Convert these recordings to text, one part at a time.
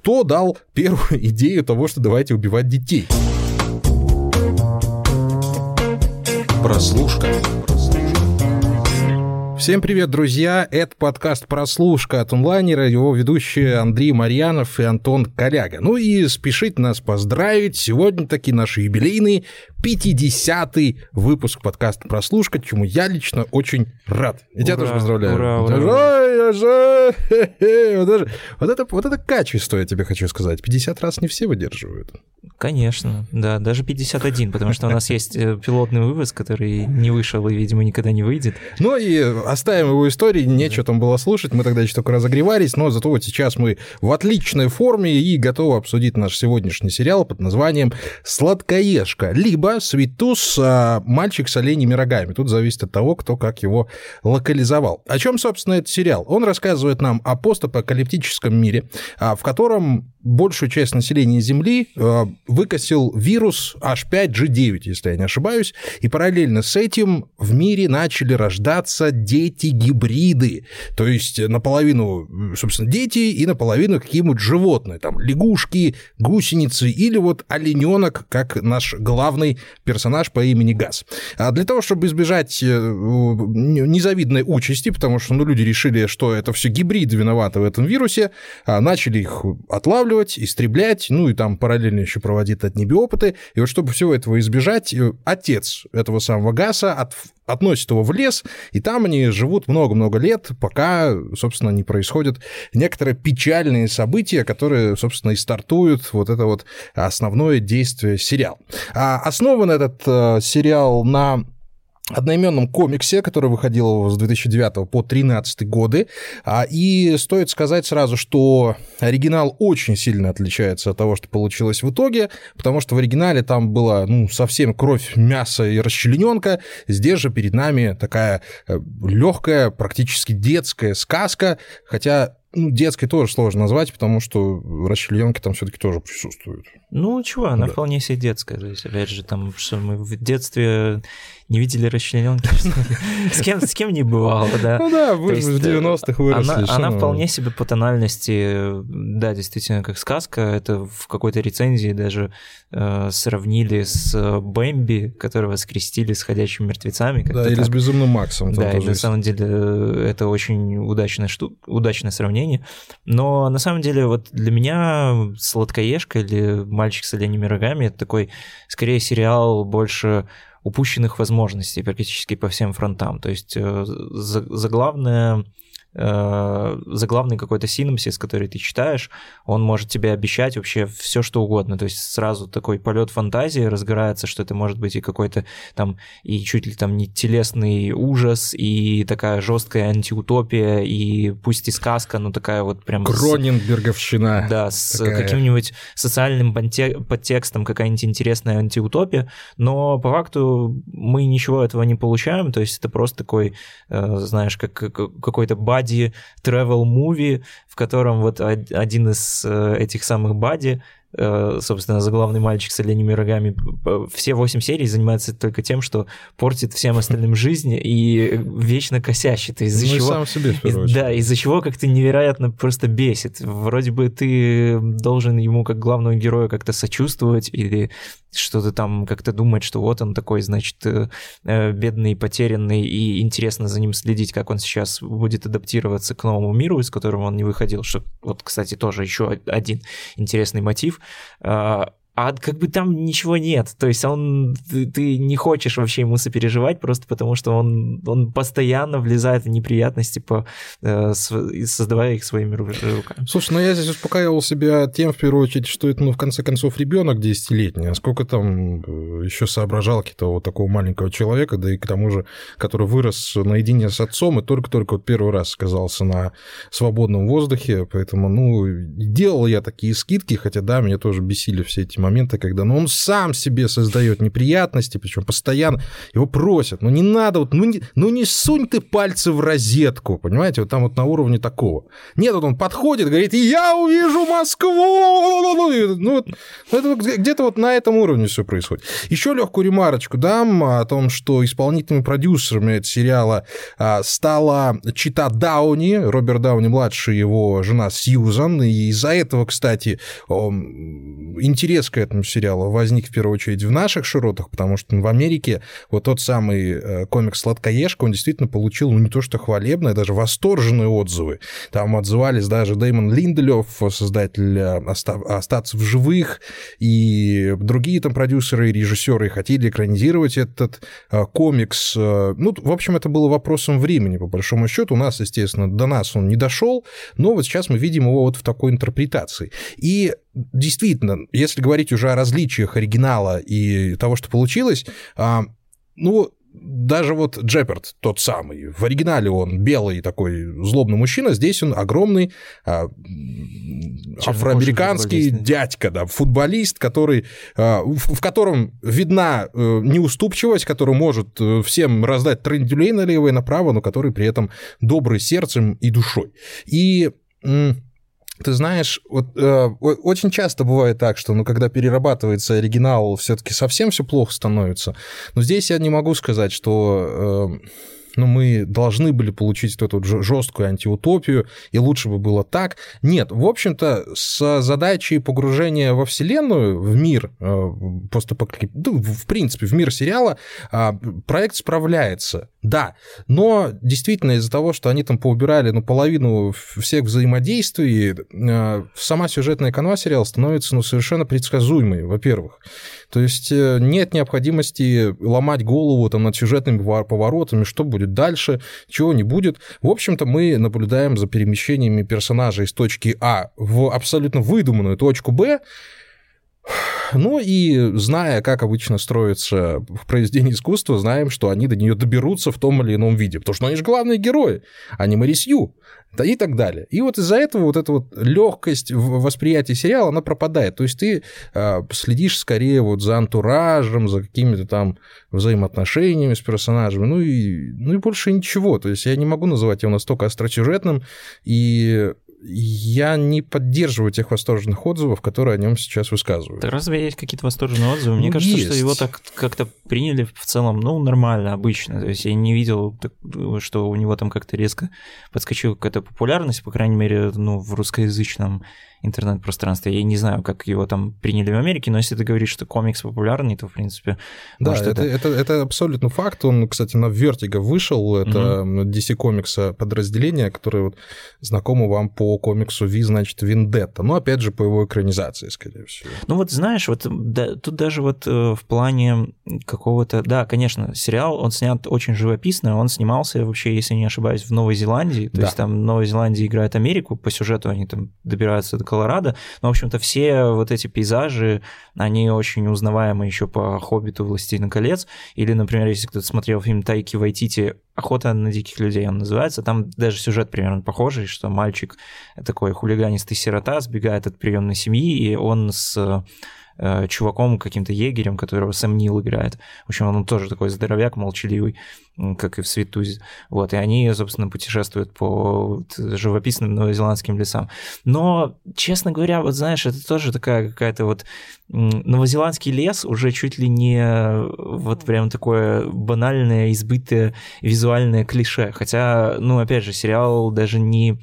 кто дал первую идею того, что давайте убивать детей? Прослушка. Всем привет, друзья! Это подкаст «Прослушка» от онлайнера, его ведущие Андрей Марьянов и Антон Коляга. Ну и спешить нас поздравить. Сегодня таки наш юбилейный 50-й выпуск подкаста «Прослушка», чему я лично очень рад. И тебя тоже поздравляю. Ура, ура, ура. Вот, это, вот, это, вот это качество, я тебе хочу сказать. 50 раз не все выдерживают. Конечно, да, даже 51, потому что у нас есть э, пилотный выпуск, который не вышел и, видимо, никогда не выйдет. Ну и оставим его истории, нечего там было слушать, мы тогда еще только разогревались, но зато вот сейчас мы в отличной форме и готовы обсудить наш сегодняшний сериал под названием «Сладкоежка», либо «Светус. Мальчик с оленями рогами». Тут зависит от того, кто как его локализовал. О чем, собственно, этот сериал? Он рассказывает нам о постапокалиптическом мире, а, в котором большую часть населения Земли а, выкосил вирус H5G9, если я не ошибаюсь, и параллельно с этим в мире начали рождаться дети-гибриды, то есть наполовину, собственно, дети и наполовину какие-нибудь животные, там лягушки, гусеницы или вот олененок, как наш главный персонаж по имени Газ. А для того, чтобы избежать э, незавидной участи, потому что ну, люди решили, что это все гибриды виноваты в этом вирусе, а начали их отлавливать, истреблять, ну и там параллельно еще проводить от ними. И вот чтобы всего этого избежать, э, отец этого самого Гаса от, относит его в лес, и там они живут много-много лет, пока, собственно, не происходят некоторые печальные события, которые, собственно, и стартуют вот это вот основное действие сериала. А основан этот э, сериал на одноименном комиксе, который выходил с 2009 по 2013 годы. А, и стоит сказать сразу, что оригинал очень сильно отличается от того, что получилось в итоге, потому что в оригинале там была ну, совсем кровь, мясо и расчлененка. Здесь же перед нами такая э, легкая, практически детская сказка, хотя ну, детской тоже сложно назвать, потому что расчлененки там все-таки тоже присутствуют. Ну, чего, она да. вполне себе детская. То есть, опять же, там, что мы в детстве не видели расчлененки. С кем, с кем не бывало, да. Ну да, вы в 90-х выросли. Она, она вполне себе по тональности, да, действительно, как сказка. Это в какой-то рецензии даже э, сравнили с Бэмби, которого скрестили с ходячими мертвецами. Да, или так. с Безумным Максом. Да, и на самом деле э, это очень удачное, шту... удачное сравнение. Но на самом деле вот для меня «Сладкоежка» или «Мальчик с оленями рогами» это такой, скорее, сериал больше упущенных возможностей практически по всем фронтам. То есть э, заглавная Э, заглавный какой-то синапсис, который ты читаешь, он может тебе обещать вообще все что угодно. То есть сразу такой полет фантазии разгорается, что это может быть и какой-то там и чуть ли там не телесный ужас, и такая жесткая антиутопия, и пусть и сказка, но такая вот прям... Кроненберговщина. С, да, с такая... каким-нибудь социальным подтекстом, какая-нибудь интересная антиутопия, но по факту мы ничего этого не получаем, то есть это просто такой, э, знаешь, как какой-то бай бади travel movie, в котором вот один из э, этих самых бади Э, собственно, заглавный мальчик с оленями рогами, все восемь серий занимается только тем, что портит всем остальным жизнь и вечно косящит. Из-за ну, чего, сам себе, из, Да, из-за чего как-то невероятно просто бесит. Вроде бы ты должен ему как главному герою как-то сочувствовать или что-то там как-то думать, что вот он такой, значит, э, э, бедный, потерянный, и интересно за ним следить, как он сейчас будет адаптироваться к новому миру, из которого он не выходил, что вот, кстати, тоже еще один интересный мотив, а, как бы там ничего нет. То есть он, ты, ты не хочешь вообще ему сопереживать, просто потому что он, он постоянно влезает в неприятности, по, э, создавая их своими руками. Слушай, ну я здесь успокаивал себя тем, в первую очередь, что это, ну, в конце концов, ребенок десятилетний, а сколько там э, еще соображалки-то вот такого маленького человека, да и к тому же, который вырос наедине с отцом и только-только вот первый раз оказался на свободном воздухе, поэтому, ну, делал я такие скидки, хотя, да, меня тоже бесили все эти моменты, когда ну, он сам себе создает неприятности, причем постоянно его просят, ну не надо, вот, ну, не, ну не сунь ты пальцы в розетку, понимаете, вот там вот на уровне такого. Нет, вот он подходит, говорит, я увижу Москву, ну, вот, это где-то вот на этом уровне все происходит. Еще легкую ремарочку дам о том, что исполнительными продюсерами этого сериала а, стала Чита Дауни, Роберт Дауни-младший, его жена Сьюзан, и из-за этого, кстати, интерес к этому сериалу возник в первую очередь в наших широтах, потому что в Америке вот тот самый э, комикс «Сладкоежка», он действительно получил, ну, не то что хвалебное, даже восторженные отзывы. Там отзывались даже Дэймон Линделев, создатель э, «Остаться в живых», и другие там продюсеры и режиссеры хотели экранизировать этот э, комикс. Ну, в общем, это было вопросом времени, по большому счету. У нас, естественно, до нас он не дошел, но вот сейчас мы видим его вот в такой интерпретации. И действительно, если говорить уже о различиях оригинала и того, что получилось, а, ну, даже вот Джепард, тот самый, в оригинале он белый такой злобный мужчина, здесь он огромный а, афроамериканский дядька, да, футболист, который, а, в, в котором видна а, неуступчивость, который может э, всем раздать трендюлей налево и направо, но который при этом добрый сердцем и душой. И ты знаешь, вот, э, очень часто бывает так, что ну, когда перерабатывается оригинал, все-таки совсем все плохо становится. Но здесь я не могу сказать, что э, ну, мы должны были получить эту жесткую антиутопию, и лучше бы было так. Нет, в общем-то, с задачей погружения во Вселенную, в мир, э, постапокалиптический, ну, в принципе, в мир сериала, а, проект справляется, да. Но действительно из-за того, что они там поубирали ну, половину всех взаимодействий, э, сама сюжетная канва сериала становится ну, совершенно предсказуемой, во-первых. То есть э, нет необходимости ломать голову там, над сюжетными поворотами, что будет дальше, чего не будет. В общем-то, мы наблюдаем за перемещениями персонажей из точки А в абсолютно выдуманную точку Б, ну и зная, как обычно строится в произведении искусства, знаем, что они до нее доберутся в том или ином виде, потому что они же главные герои, а не Марисью, да и так далее. И вот из-за этого вот эта вот легкость в восприятии сериала, она пропадает. То есть ты э, следишь скорее вот за антуражем, за какими-то там взаимоотношениями с персонажами, ну и, ну и больше ничего. То есть я не могу называть его настолько остросюжетным, и я не поддерживаю тех восторженных отзывов, которые о нем сейчас высказывают. Да разве есть какие-то восторженные отзывы? Мне ну, кажется, есть. что его так как-то приняли в целом, ну, нормально, обычно. То есть я не видел, что у него там как-то резко подскочила какая-то популярность, по крайней мере, ну, в русскоязычном интернет-пространстве. Я не знаю, как его там приняли в Америке, но если ты говоришь, что комикс популярный, то, в принципе... Да, может, это, это... Это, это абсолютно факт. Он, кстати, на Vertigo вышел. Это угу. DC Comics подразделение, которое вот знакомо вам по комиксу Ви, значит, Виндетта. Но, опять же, по его экранизации, скорее всего. Ну вот знаешь, вот да, тут даже вот э, в плане какого-то... Да, конечно, сериал, он снят очень живописно, он снимался вообще, если не ошибаюсь, в Новой Зеландии. То да. есть там Новая Зеландия играет Америку, по сюжету они там добираются до Колорадо. Но, в общем-то, все вот эти пейзажи, они очень узнаваемы еще по «Хоббиту», «Властелину колец». Или, например, если кто-то смотрел фильм Тайки Вайтити «Охота на диких людей» он называется, там даже сюжет примерно похожий, что мальчик такой хулиганистый сирота сбегает от приемной семьи, и он с э, чуваком, каким-то егерем, которого Сэм Нил играет. В общем, он тоже такой здоровяк, молчаливый, как и в Светузе. Вот, и они, собственно, путешествуют по живописным новозеландским лесам. Но, честно говоря, вот знаешь, это тоже такая какая-то вот новозеландский лес уже чуть ли не вот прям такое банальное, избытое визуальное клише. Хотя, ну, опять же, сериал даже не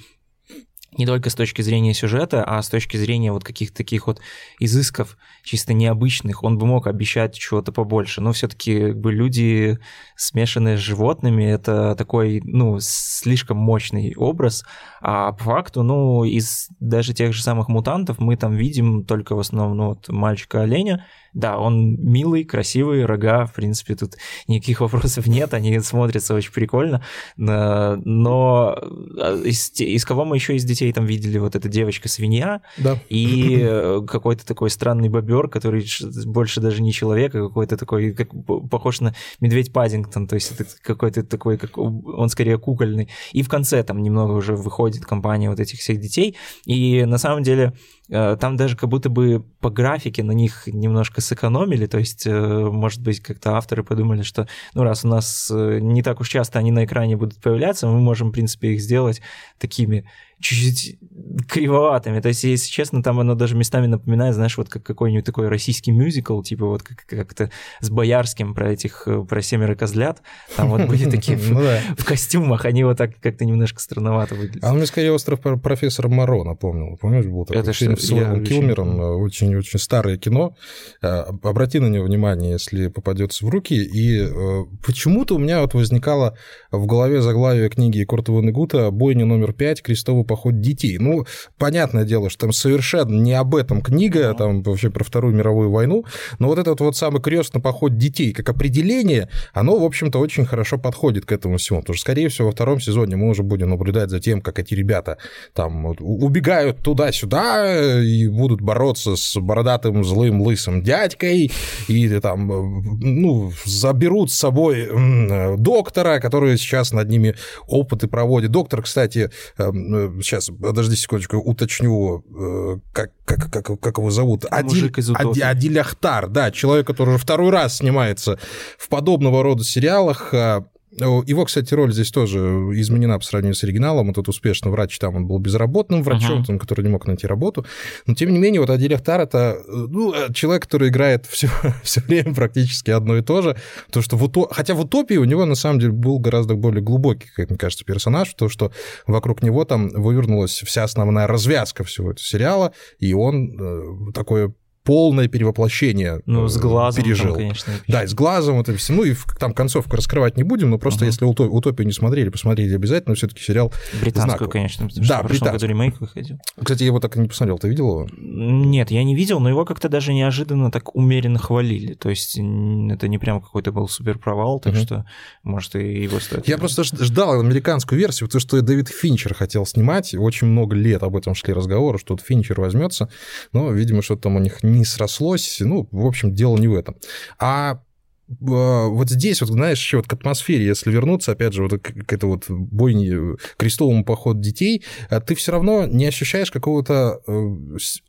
не только с точки зрения сюжета, а с точки зрения вот каких-то таких вот изысков чисто необычных, он бы мог обещать чего-то побольше. Но все-таки как бы люди, смешанные с животными, это такой, ну, слишком мощный образ. А по факту, ну, из даже тех же самых мутантов мы там видим только в основном ну, вот мальчика-оленя, да, он милый, красивый, рога, в принципе, тут никаких вопросов нет, они смотрятся очень прикольно, но а, из, из кого мы еще из детей там видели вот эта девочка-свинья Да. и э, какой-то такой странный бобер, который больше даже не человек, а какой-то такой, как, похож на медведь Паддингтон, то есть это какой-то такой, как он скорее кукольный. И в конце там немного уже выходит компания вот этих всех детей, и на самом деле там даже как будто бы по графике на них немножко сэкономили, то есть, э, может быть, как-то авторы подумали, что, ну, раз у нас э, не так уж часто они на экране будут появляться, мы можем, в принципе, их сделать такими чуть-чуть кривоватыми. То есть, если честно, там оно даже местами напоминает, знаешь, вот как какой-нибудь такой российский мюзикл, типа вот как- как-то с Боярским про этих, э, про семеро козлят. Там вот были такие Ну в костюмах, они вот так как-то немножко странновато выглядят. А мне скорее остров про- профессора Моро напомнил. Помнишь, был такой фильм с Уиллом Килмером, очень-очень старое кино. Э, Обрати на него внимание, если попадется в руки. И э, почему-то у меня вот возникало в голове заглавие книги Курта Ванегута «Бойня номер пять. Крестовый поход детей». Ну, понятное дело, что там совершенно не об этом книга, там вообще про Вторую мировую войну, но вот этот вот самый крестный поход детей как определение, оно, в общем-то, очень хорошо подходит к этому всему, потому что, скорее всего, во втором сезоне мы уже будем наблюдать за тем, как эти ребята там вот убегают туда-сюда и будут бороться с бородатым злым лысым дядькой, и там, ну, заберут с собой доктора, который сейчас над ними опыты проводит. Доктор, кстати, сейчас, подожди секундочку, уточню, э, как, как, как, как его зовут? Мужик из «Утопии». Ади- Адиль Ахтар, да, человек, который уже второй раз снимается в подобного рода сериалах. Его, кстати, роль здесь тоже изменена по сравнению с оригиналом. Этот успешный врач там, он был безработным врачом, там, который не мог найти работу. Но, тем не менее, вот Адиль Ахтар — это э, ну, э, человек, который играет все, все время практически одно и то же. То, что в уто- Хотя в «Утопии» у него, на самом деле, был гораздо более глубокий, как мне кажется, персонаж, то, что вокруг него там вывернулась вся основная развязка всего этого сериала, и он э, такое полное перевоплощение Ну, с э, глазом, там, пережил. конечно. Да, и с глазом, это все. Ну, и там концовку раскрывать не будем, но просто Мгм. если «Уто- «Утопию» не смотрели, посмотрите обязательно, все-таки сериал... Британскую, знаково. конечно, потому Да, что в прошлом году ремейк выходил. Кстати, я его так и не посмотрел, ты видел его? Нет, я не видел, но его как-то даже неожиданно так умеренно хвалили. То есть это не прям какой-то был супер провал, так Мгм. что, может, и его стоит. Я просто ждал американскую версию, потому что Дэвид Финчер хотел снимать, очень много лет об этом шли разговоры, что вот Финчер возьмется, но, видимо, что-то там у них не срослось, ну, в общем, дело не в этом. А э, вот здесь, вот, знаешь, еще вот к атмосфере, если вернуться, опять же, вот к, к этой вот бойне, э, крестовому походу детей, э, ты все равно не ощущаешь какого-то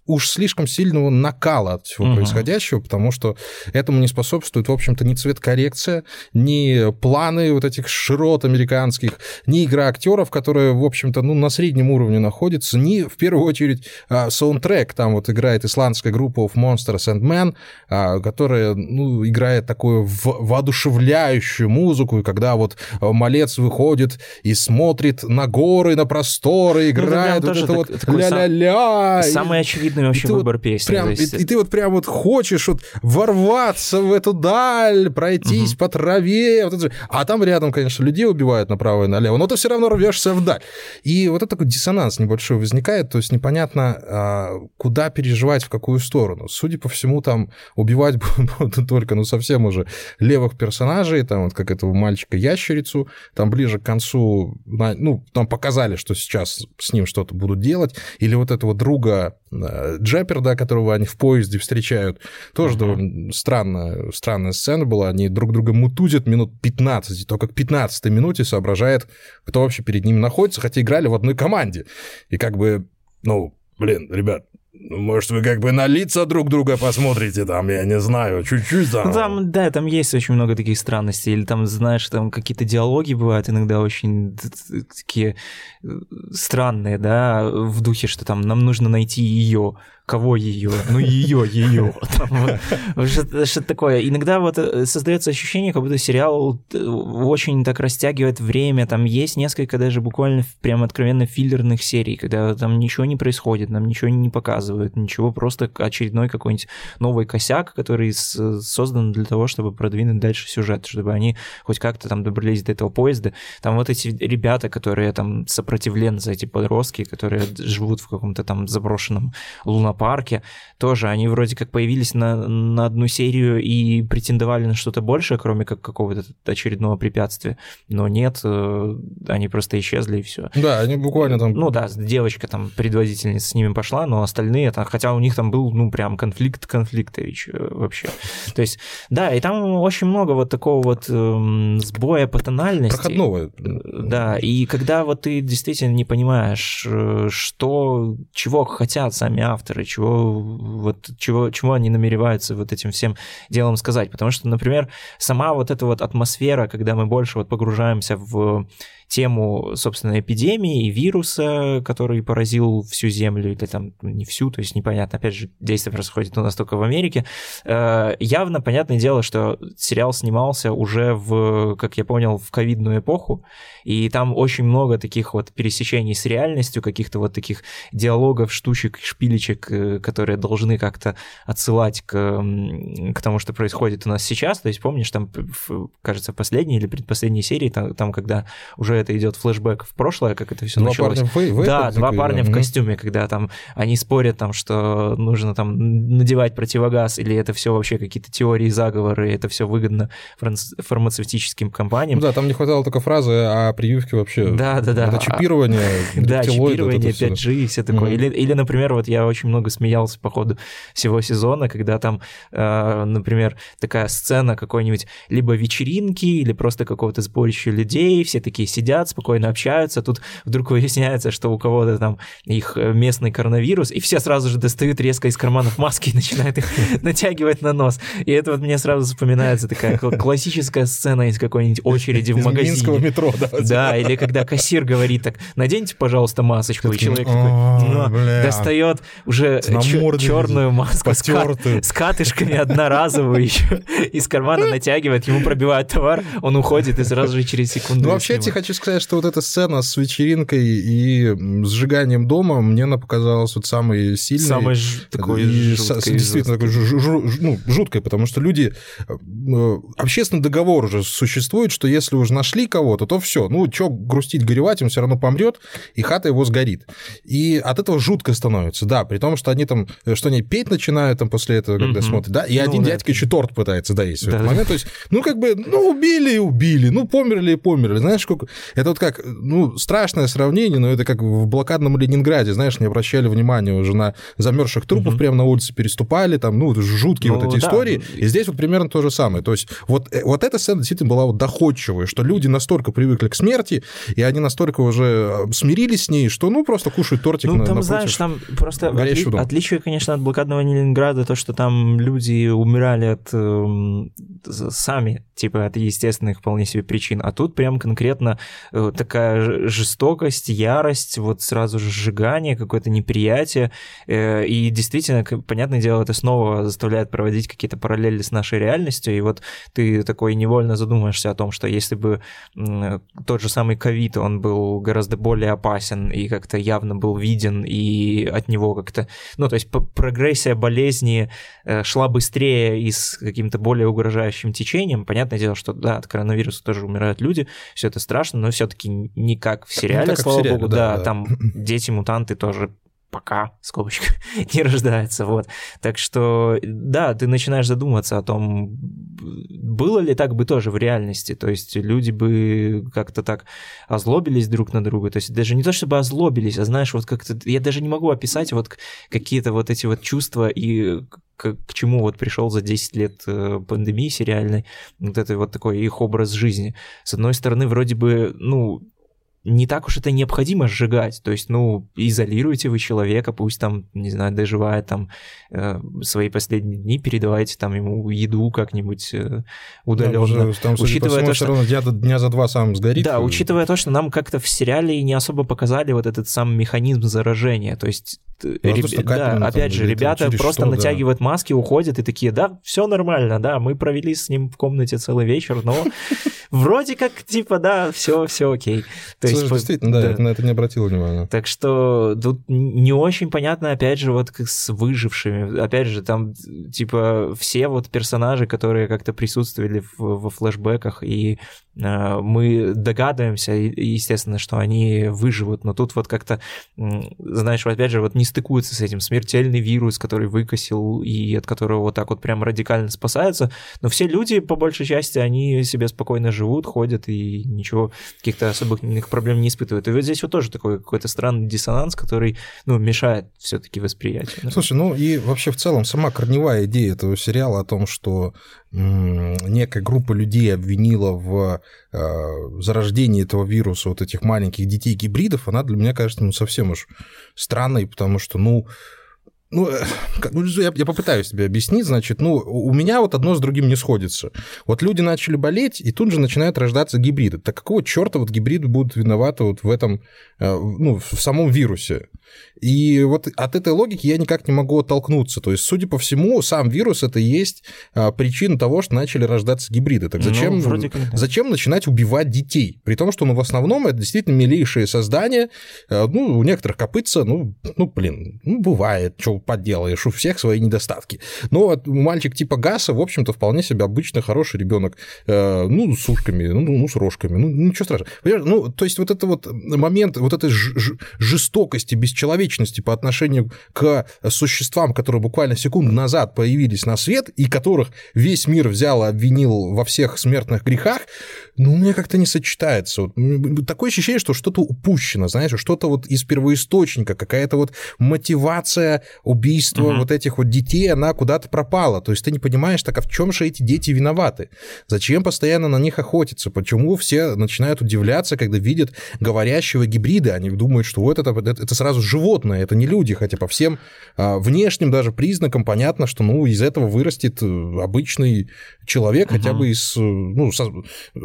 уж слишком сильного накала от всего Мгм. происходящего, потому что этому не способствует, в общем-то, ни цветкоррекция, ни планы вот этих широт американских, ни игра актеров, которая, в общем-то, ну, на среднем уровне находится, ни, в первую очередь, а, саундтрек. Там вот играет исландская группа of Monsters and Men, а, которая, ну, играет такую в- воодушевляющую музыку, и когда вот а, малец выходит и смотрит на горы, на просторы, играет вот тоже это так- вот такой сам- ля-ля-ля. и- Самый очевидный вообще ты вот выбор песни. Прям, и, и ты вот прям вот хочешь вот ворваться в эту даль, пройтись по траве, вот это а там рядом, конечно, людей убивают направо и налево, но ты все равно рвешься вдаль. И вот этот такой диссонанс небольшой возникает, то есть непонятно, а, куда переживать, в какую сторону. Судя по всему, там убивать будут только, ну, совсем уже левых персонажей, там вот как этого мальчика-ящерицу, там ближе к концу, ну, там показали, что сейчас с ним что-то будут делать, или вот этого друга э, Джепперда, которого они в поезде встречают, тоже Мгм. довольно странная, странная сцена была, они друг друга мутузят минут 15, и только к 15 минуте соображает, кто вообще перед ними находится, хотя играли в одной команде. И как бы, ну, блин, ребят, может, вы как бы на лица друг друга посмотрите там, я не знаю, чуть-чуть там. Ну, там, да, там есть очень много таких странностей. Или там, знаешь, там какие-то диалоги бывают иногда очень такие э, странные, да, в духе, что там нам нужно найти ее. Кого ее? Ну, ее, ее. Что-то такое. Иногда вот э, создается ощущение, как будто сериал э, очень так растягивает время. Там есть несколько даже буквально прям откровенно филлерных серий, когда там ничего не происходит, нам ничего не показывают, ничего, просто очередной какой-нибудь новый косяк, который создан для того, чтобы продвинуть дальше сюжет, чтобы они хоть как-то там добрались до этого поезда. Там вот эти ребята, которые там сопротивленцы, эти подростки, которые живут в каком-то там заброшенном лунопарке, зоопарке, тоже они вроде как появились на, на одну серию и претендовали на что-то большее, кроме как какого-то очередного препятствия, но нет, э, они просто исчезли и все. Да, они буквально там... Ну да, девочка там, предводительница с ними пошла, но остальные, там, хотя у них там был, ну, прям конфликт конфликтович э, вообще. То есть, да, и там очень много вот такого вот э, сбоя по тональности. Проходного. Да, и когда вот ты действительно не понимаешь, э, что, чего хотят сами авторы, чего, вот, чего, чего они намереваются вот этим всем делом сказать. Потому что, например, сама вот эта вот атмосфера, когда мы больше вот погружаемся в тему, собственно, эпидемии и вируса, который поразил всю Землю, или там ну, не всю, то есть непонятно, опять же, действие происходит у нас только в Америке. Э, явно, понятное дело, что сериал снимался уже в, как я понял, в ковидную эпоху, и там очень много таких вот пересечений с реальностью, каких-то вот таких диалогов, штучек, шпилечек, э, которые должны как-то отсылать к, к тому, что происходит у нас сейчас. То есть помнишь, там, кажется, последней или предпоследней серии, там, там когда уже это идет флешбэк в прошлое, как это все началось. Парня в, в да, два парня да. в костюме, когда там они спорят там, что нужно там надевать противогаз, или это все вообще какие-то теории заговоры, это все выгодно фармацевтическим компаниям. Ну да, там не хватало только фразы о прививке вообще. Да, да, да. Это чипирование, да, чипирование 5G и все такое. Или, или, например, вот я очень много смеялся по ходу всего сезона, когда там, э, например, такая сцена какой-нибудь либо вечеринки, или просто какого-то сборища людей, все такие сидят, спокойно общаются, тут вдруг выясняется, что у кого-то там их э, местный коронавирус, и все сразу же достают резко из карманов маски и начинают их натягивать на нос. И это вот мне сразу вспоминается такая классическая сцена из какой-нибудь очереди в магазине. Минского метро, да. Да, или когда кассир говорит так, наденьте, пожалуйста, масочку, и человек такой достает уже черную маску с катышками одноразовую еще, из кармана натягивает, ему пробивают товар, он уходит и сразу же через секунду Ну, вообще, я тебе хочу сказать, что вот эта сцена с вечеринкой и сжиганием дома мне она показалась вот самой сильной. Самой такой и Действительно, такой ну, жуткой, потому что люди... Э, общественный договор уже существует, что если уже нашли кого-то, то все, ну, что грустить, горевать, он все равно помрет, и хата его сгорит. И от этого жутко становится, да, при том, что они там, э, что они петь начинают там после этого, когда mm-hmm. смотрят, да, и ну, один да. дядька еще торт пытается доесть да, в этот да. момент, то есть, ну, как бы, ну, убили и убили, ну, померли и померли, знаешь, сколько... Это вот как, ну, страшное сравнение, но это как в блокадном Ленинграде, знаешь, не обращали внимания уже на замерзших трупов, mm-hmm. прямо на улице переступали, там, ну, жуткие ну, вот эти да. истории, и здесь вот примерно то же самое, то есть вот, э, вот эта сцена действительно была вот доходчивая, что люди настолько привыкли к смерти, и они настолько уже э, смирились с ней, что, ну, просто кушают тортик ну, на, там, знаешь, там просто отли... отличие, конечно, от блокадного Ленинграда, то, что там люди умирали от э, сами, типа, от естественных вполне себе причин, а тут прям конкретно такая жестокость, ярость, вот сразу же сжигание, какое-то неприятие, э, и действительно, понятное дело, это снова заставляет проводить какие-то параллели с нашей реальностью, и вот ты такой невольно задумаешься о том, что если бы тот же самый ковид, он был гораздо более опасен и как-то явно был виден, и от него как-то, ну, то есть прогрессия болезни э, шла быстрее и с каким-то более угрожающим течением. Понятное дело, что да, от коронавируса тоже умирают люди, все это страшно, но все-таки не как в сериале, как слава в сериале, богу, да, да, да, там дети-мутанты тоже пока, скобочка, не рождается, вот. Так что, да, ты начинаешь задумываться о том, было ли так бы тоже в реальности, то есть люди бы как-то так озлобились друг на друга, то есть даже не то чтобы озлобились, а знаешь, вот как-то, я даже не могу описать вот какие-то вот эти вот чувства и к, к чему вот пришел за 10 лет э, пандемии сериальной, вот это вот такой их образ жизни. С одной стороны, вроде бы, ну, не так уж это необходимо сжигать. То есть, ну, изолируйте вы человека, пусть там, не знаю, доживает там э, свои последние дни, передавайте там ему еду как-нибудь э, удаленно. Да, там, учитывая то, что дня, дня за два сам сгорит. Да, учитывая то, что нам как-то в сериале не особо показали вот этот сам механизм заражения. То есть Реб... Да, опять же, ребята просто что, натягивают да. маски, уходят и такие, да, все нормально, да, мы провели с ним в комнате целый вечер, но вроде как, типа, да, все, все окей. То есть, действительно, да, я на это не обратил внимания. Так что тут не очень понятно, опять же, вот с выжившими. Опять же, там, типа, все вот персонажи, которые как-то присутствовали во флешбеках и мы догадываемся, естественно, что они выживут, но тут вот как-то, знаешь, опять же, вот не стыкуется с этим смертельный вирус, который выкосил и от которого вот так вот прям радикально спасаются, но все люди, по большей части, они себе спокойно живут, ходят и ничего, каких-то особых проблем не испытывают. И вот здесь вот тоже такой какой-то странный диссонанс, который, ну, мешает все-таки восприятию. Слушай, ну и вообще в целом сама корневая идея этого сериала о том, что некая группа людей обвинила в э, зарождении этого вируса вот этих маленьких детей-гибридов, она для меня кажется ну, совсем уж странной, потому что, ну, ну, э, ну я, я попытаюсь тебе объяснить, значит, ну, у меня вот одно с другим не сходится. Вот люди начали болеть, и тут же начинают рождаться гибриды. Так какого черта вот гибриды будут виноваты вот в этом, э, ну, в самом вирусе? И вот от этой логики я никак не могу оттолкнуться. То есть, судя по всему, сам вирус это и есть а, причина того, что начали рождаться гибриды. Так зачем, ну, зачем начинать убивать детей? При том, что ну, в основном это действительно милейшие создания. А, ну, у некоторых копытца, ну, ну блин, ну, бывает, что поделаешь, у всех свои недостатки. Но мальчик типа Гаса, в общем-то, вполне себе обычный хороший ребенок. А, ну, с ушками, ну, ну, с рожками, ну, ничего страшного. Понимаешь? Ну, то есть, вот это вот момент, вот этой жестокости, бесчеловечности человечности по отношению к существам, которые буквально секунду назад появились на свет, и которых весь мир взял и обвинил во всех смертных грехах, ну, у меня как-то не сочетается. Вот, такое ощущение, что что-то упущено, знаешь, что-то вот из первоисточника, какая-то вот мотивация убийства угу. вот этих вот детей, она куда-то пропала. То есть ты не понимаешь, так а в чем же эти дети виноваты? Зачем постоянно на них охотиться? Почему все начинают удивляться, когда видят говорящего гибрида? Они думают, что вот это, это, это сразу животное, это не люди, хотя по всем а, внешним даже признакам понятно, что ну, из этого вырастет э, обычный человек, угу. хотя бы из, э, ну, со,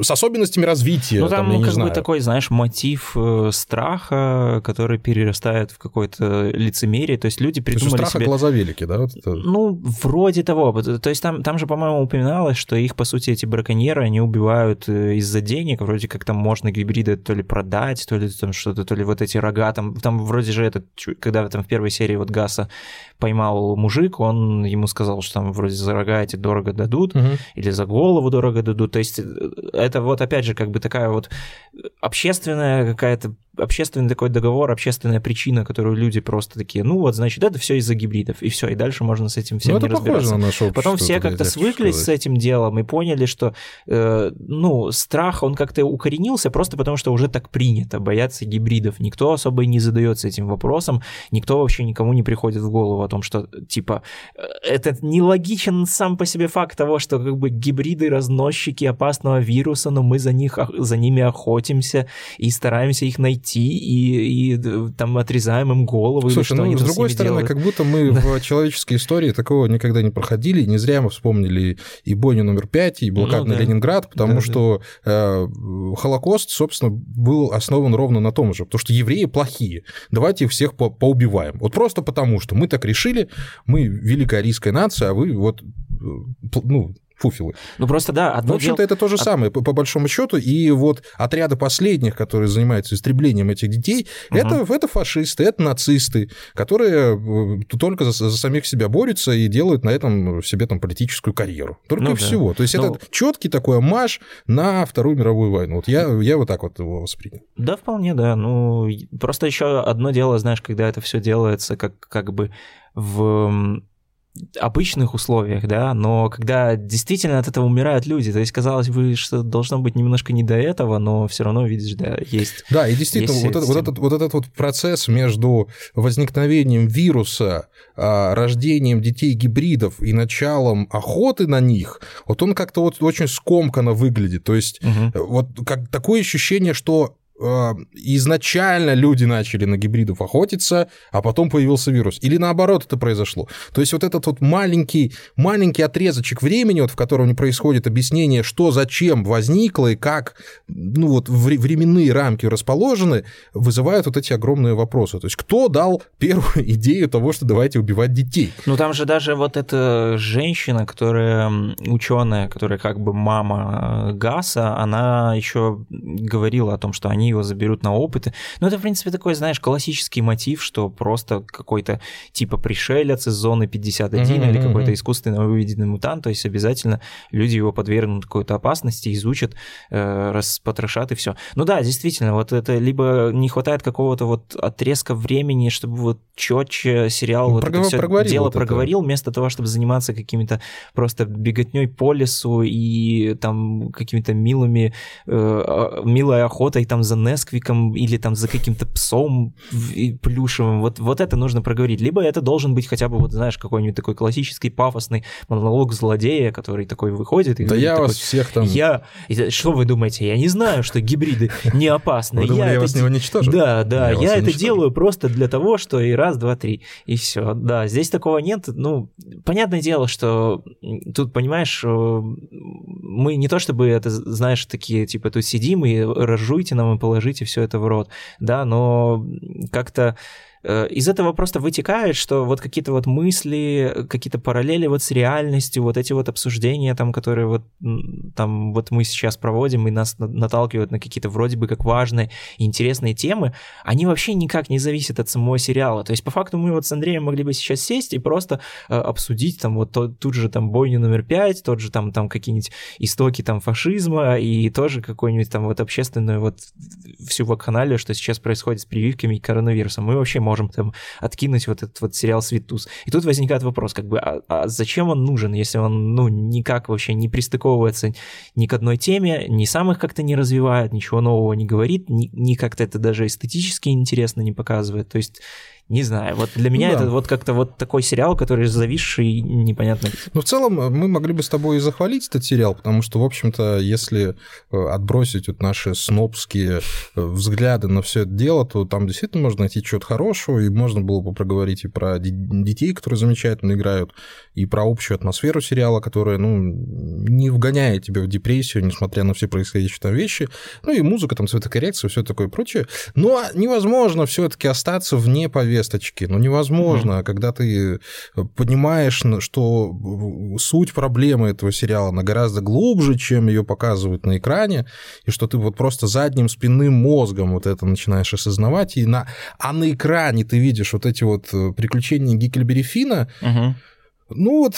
с особенностями развития. Ну, там, там как бы такой, знаешь, мотив э, страха, который перерастает в какое-то лицемерие. То есть люди придумали страха себе... глаза велики, да? Вот это... Ну, вроде того. То есть там, там же, по-моему, упоминалось, что их, по сути, эти браконьеры, они убивают э, из-за денег. Вроде как там можно гибриды то ли продать, то ли там что-то, то ли вот эти рога. Там, там вроде же этот, когда там в первой серии вот Гаса поймал мужик, он ему сказал, что там вроде за рога эти дорого дадут, угу. или за голову дорого дадут. То есть э, это вот опять же как бы такая вот общественная какая-то общественный такой договор, общественная причина, которую люди просто такие, ну вот, значит, это все из-за гибридов, и все, и дальше можно с этим всем ну, не разбираться. На наше Потом все как-то свыклись с этим делом и поняли, что, э, ну, страх, он как-то укоренился просто потому, что уже так принято бояться гибридов. Никто особо и не задается этим вопросом, никто вообще никому не приходит в голову о том, что, типа, э, это нелогичен сам по себе факт того, что как бы гибриды разносчики опасного вируса, но мы за них, за ними охотимся и стараемся их найти идти и, и там отрезаем им головы. Слушай, ну, с другой с стороны, делают. как будто мы в человеческой истории такого никогда не проходили. Не зря мы вспомнили и бойню номер пять, и блокадный ну, да. Ленинград, потому да, что да. Э, Холокост, собственно, был основан ровно на том же, потому что евреи плохие. Давайте их всех по поубиваем. Вот просто потому, что мы так решили, мы великая арийская нация, а вы вот э, ну, фуфелы. Ну просто да. Одно в общем-то, дел... это то же самое, по, по большому счету. И вот отряды последних, которые занимаются истреблением этих детей, угу. это, это фашисты, это нацисты, которые э, только за, за самих себя борются и делают на этом себе там политическую карьеру. Только ну, всего. Да. То есть ну... это четкий такой маш на Вторую мировую войну. Вот я, я вот так вот его воспринял. Да, вполне, да. Ну, просто еще одно дело, знаешь, когда это все делается как, как бы в обычных условиях, да, но когда действительно от этого умирают люди, то есть казалось бы, что должно быть немножко не до этого, но все равно видишь, да, есть. Да, и действительно вот, это, вот этот вот этот вот процесс между возникновением вируса, а, рождением детей гибридов и началом охоты на них, вот он как-то вот очень скомканно выглядит, то есть угу. вот как такое ощущение, что изначально люди начали на гибридов охотиться, а потом появился вирус. Или наоборот это произошло. То есть вот этот вот маленький, маленький отрезочек времени, вот в котором не происходит объяснение, что зачем возникло и как ну вот временные рамки расположены, вызывают вот эти огромные вопросы. То есть кто дал первую идею того, что давайте убивать детей? Ну там же даже вот эта женщина, которая ученая, которая как бы мама Гаса, она еще говорила о том, что они они его заберут на опыты. Ну, это, в принципе, такой, знаешь, классический мотив, что просто какой-то типа пришелец из зоны 51 mm-hmm, или какой-то искусственно выведенный мутант, то есть обязательно люди его подвергнут какой-то опасности, изучат, э, распотрошат и все. Ну да, действительно, вот это либо не хватает какого-то вот отрезка времени, чтобы вот четче сериал ну, вот это все дело вот проговорил, это. вместо того, чтобы заниматься какими-то просто беготней по лесу и там какими-то милыми, э, а, милой охотой там за Несквиком или там за каким-то псом плюшевым. Вот, вот это нужно проговорить. Либо это должен быть хотя бы, вот знаешь, какой-нибудь такой классический пафосный монолог злодея, который такой выходит. И да я такой, вас всех там... Я... Что вы думаете? Я не знаю, что гибриды не опасны. Вы думали, я, я вас не уничтожу? Да, да. Я, это делаю просто для того, что и раз, два, три, и все. Да, здесь такого нет. Ну, понятное дело, что тут, понимаешь, э, мы не то чтобы это, знаешь, такие, типа, тут сидим и разжуйте нам положите все это в рот, да, но как-то из этого просто вытекает, что вот какие-то вот мысли, какие-то параллели вот с реальностью, вот эти вот обсуждения там, которые вот там вот мы сейчас проводим и нас наталкивают на какие-то вроде бы как важные и интересные темы, они вообще никак не зависят от самого сериала. То есть по факту мы вот с Андреем могли бы сейчас сесть и просто э, обсудить там вот тот, тут же там бойню номер пять, тот же там, там какие-нибудь истоки там фашизма и тоже какую-нибудь там вот общественную вот всю вакханалию, что сейчас происходит с прививками и коронавирусом. Мы вообще можем можем там откинуть вот этот вот сериал «Светус». И тут возникает вопрос, как бы, а, а зачем он нужен, если он, ну, никак вообще не пристыковывается ни к одной теме, ни сам их как-то не развивает, ничего нового не говорит, ни, ни как-то это даже эстетически интересно не показывает. То есть не знаю, вот для меня ну, это вот как-то вот такой сериал, который зависший непонятно. Ну, в целом, э, мы могли бы с тобой и захвалить этот сериал, потому что, в общем-то, если э, отбросить вот наши снобские э, взгляды на все это дело, то там действительно можно найти что-то хорошего, и можно было бы проговорить и про детей, которые замечательно играют, и про общую атмосферу сериала, которая, ну, не вгоняет тебя в депрессию, несмотря на все происходящие там вещи, ну и музыка, там, цветокоррекция, все такое прочее. Но невозможно все таки остаться вне повестки повесточки. Ну, невозможно, mm-hmm. когда ты понимаешь, что суть проблемы этого сериала, она гораздо глубже, чем ее показывают на экране, и что ты вот просто задним спинным мозгом вот это начинаешь осознавать, и на... а на экране ты видишь вот эти вот э, приключения Гикльбери Фина, mm-hmm. Ну вот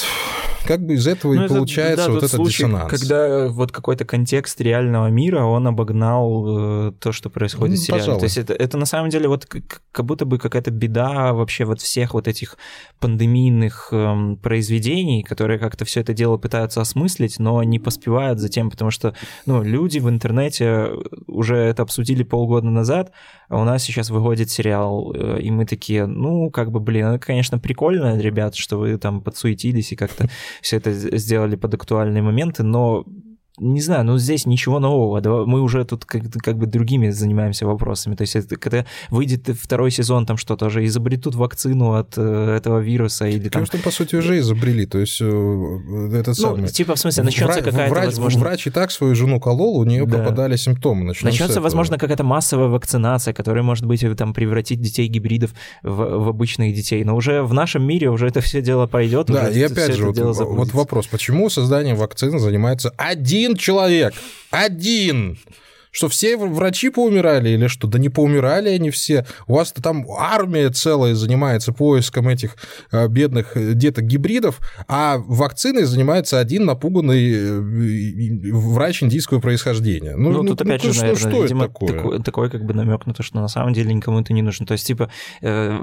как бы из этого ну, и это, получается да, вот этот случай, диссонанс. Когда вот какой-то контекст реального мира, он обогнал э, то, что происходит ну, в сериале. Пожалуй. То есть это, это на самом деле вот как будто бы какая-то беда вообще вот всех вот этих пандемийных э, произведений, которые как-то все это дело пытаются осмыслить, но не поспевают за тем, потому что ну, люди в интернете уже это обсудили полгода назад, а у нас сейчас выходит сериал, э, и мы такие, ну, как бы, блин, это, конечно, прикольно, ребят, что вы там подсуетились и как-то все это сделали под актуальные моменты, но не знаю, ну здесь ничего нового. Мы уже тут как, как бы другими занимаемся вопросами. То есть это, когда выйдет второй сезон, там что-то уже изобретут вакцину от э, этого вируса или там... Потому по сути, уже изобрели. То есть э, этот ну, типа, в смысле, начнется Вра... какая-то, врач, возможно... Врач и так свою жену колол, у нее да. попадали симптомы. Начнем начнется, возможно, какая-то массовая вакцинация, которая, может быть, там превратить детей-гибридов в, в обычных детей. Но уже в нашем мире уже это все дело пойдет. Да, и опять же, вот, вот вопрос, почему созданием вакцины занимается один один человек, один что все врачи поумирали или что? Да не поумирали они все. У вас-то там армия целая занимается поиском этих э, бедных э, деток-гибридов, а вакциной занимается один напуганный э, врач индийского происхождения. Ну, ну, ну тут ну, опять ну, же, что, наверное, что видимо, это такое? Такой, такой как бы намек на то, что на самом деле никому это не нужно. То есть, типа, э,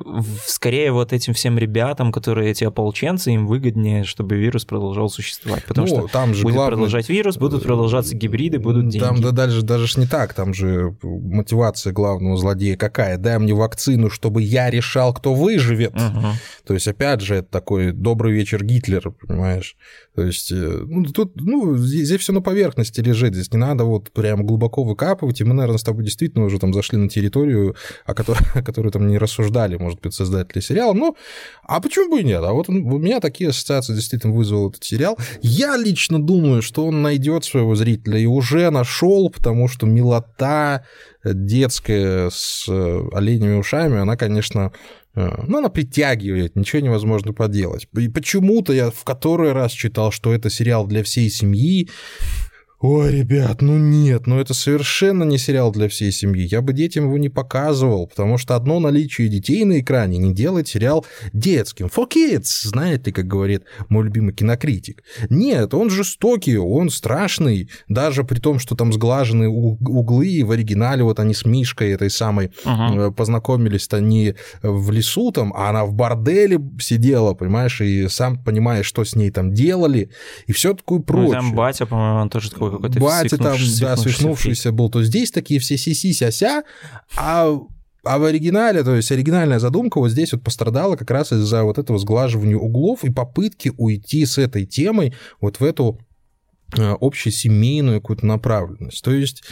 скорее вот этим всем ребятам, которые эти ополченцы, им выгоднее, чтобы вирус продолжал существовать. Потому ну, что там же будет главное... продолжать вирус, будут продолжаться гибриды, будут деньги. Там да, дальше даже не так, там же мотивация главного злодея какая? Дай мне вакцину, чтобы я решал, кто выживет. Угу. То есть, опять же, это такой добрый вечер Гитлера, понимаешь? То есть, э, ну, тут, ну, здесь, все на поверхности лежит, здесь не надо вот прям глубоко выкапывать, и мы, наверное, с тобой действительно уже там зашли на территорию, о которой, о которой там не рассуждали, может быть, создатели сериала, ну, а почему бы и нет? А вот у меня такие ассоциации действительно вызвал этот сериал. Я лично думаю, что он найдет своего зрителя и уже нашел, потому что милота детская с э, оленями ушами, она, конечно, э, ну, она притягивает, ничего невозможно поделать. И почему-то я в который раз читал, что это сериал для всей семьи. Ой, ребят, ну нет, ну это совершенно не сериал для всей семьи. Я бы детям его не показывал, потому что одно наличие детей на экране не делает сериал детским. For kids, знаете, как говорит мой любимый кинокритик. Нет, он жестокий, он страшный, даже при том, что там сглажены углы, в оригинале вот они с Мишкой этой самой uh-huh. познакомились-то не в лесу там, а она в борделе сидела, понимаешь, и сам понимаешь, что с ней там делали, и все такое прочее. Ну, там батя, по-моему, он тоже такой какой-то Батя там, да, свихнувшийся был, то здесь такие все си-си-ся-ся, а а в оригинале, то есть оригинальная задумка вот здесь вот пострадала как раз из-за вот этого сглаживания углов и попытки уйти с этой темой вот в эту э, общесемейную какую-то направленность. То есть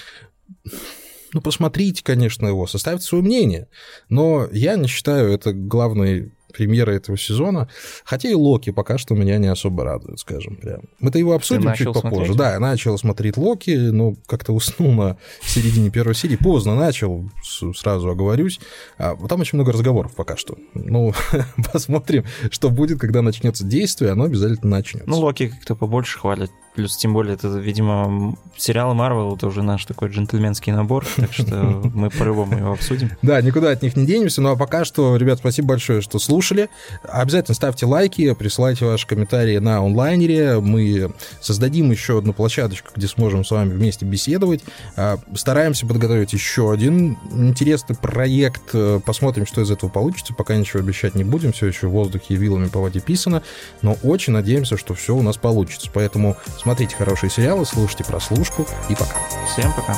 ну, посмотрите, конечно, его, составьте свое мнение. Но я не считаю это главной премьера этого сезона. Хотя и Локи пока что меня не особо радует, скажем прям. Мы-то его обсудим чуть попозже. Смотреть? Да, я начал смотреть Локи, но как-то уснул на середине первой серии. Поздно начал, сразу оговорюсь. А, там очень много разговоров пока что. Ну, посмотрим, что будет, когда начнется действие, оно обязательно начнется. Ну, Локи как-то побольше хвалят. Плюс, тем более, это, видимо, сериалы Марвел, это уже наш такой джентльменский набор, так что мы по-любому его обсудим. Да, никуда от них не денемся, ну а пока что, ребят, спасибо большое, что слушали. Обязательно ставьте лайки, присылайте ваши комментарии на онлайнере. Мы создадим еще одну площадочку, где сможем с вами вместе беседовать. А, стараемся подготовить еще один интересный проект. Посмотрим, что из этого получится. Пока ничего обещать не будем, все еще в воздухе и вилами по воде писано, но очень надеемся, что все у нас получится. Поэтому Смотрите хорошие сериалы, слушайте прослушку и пока. Всем пока.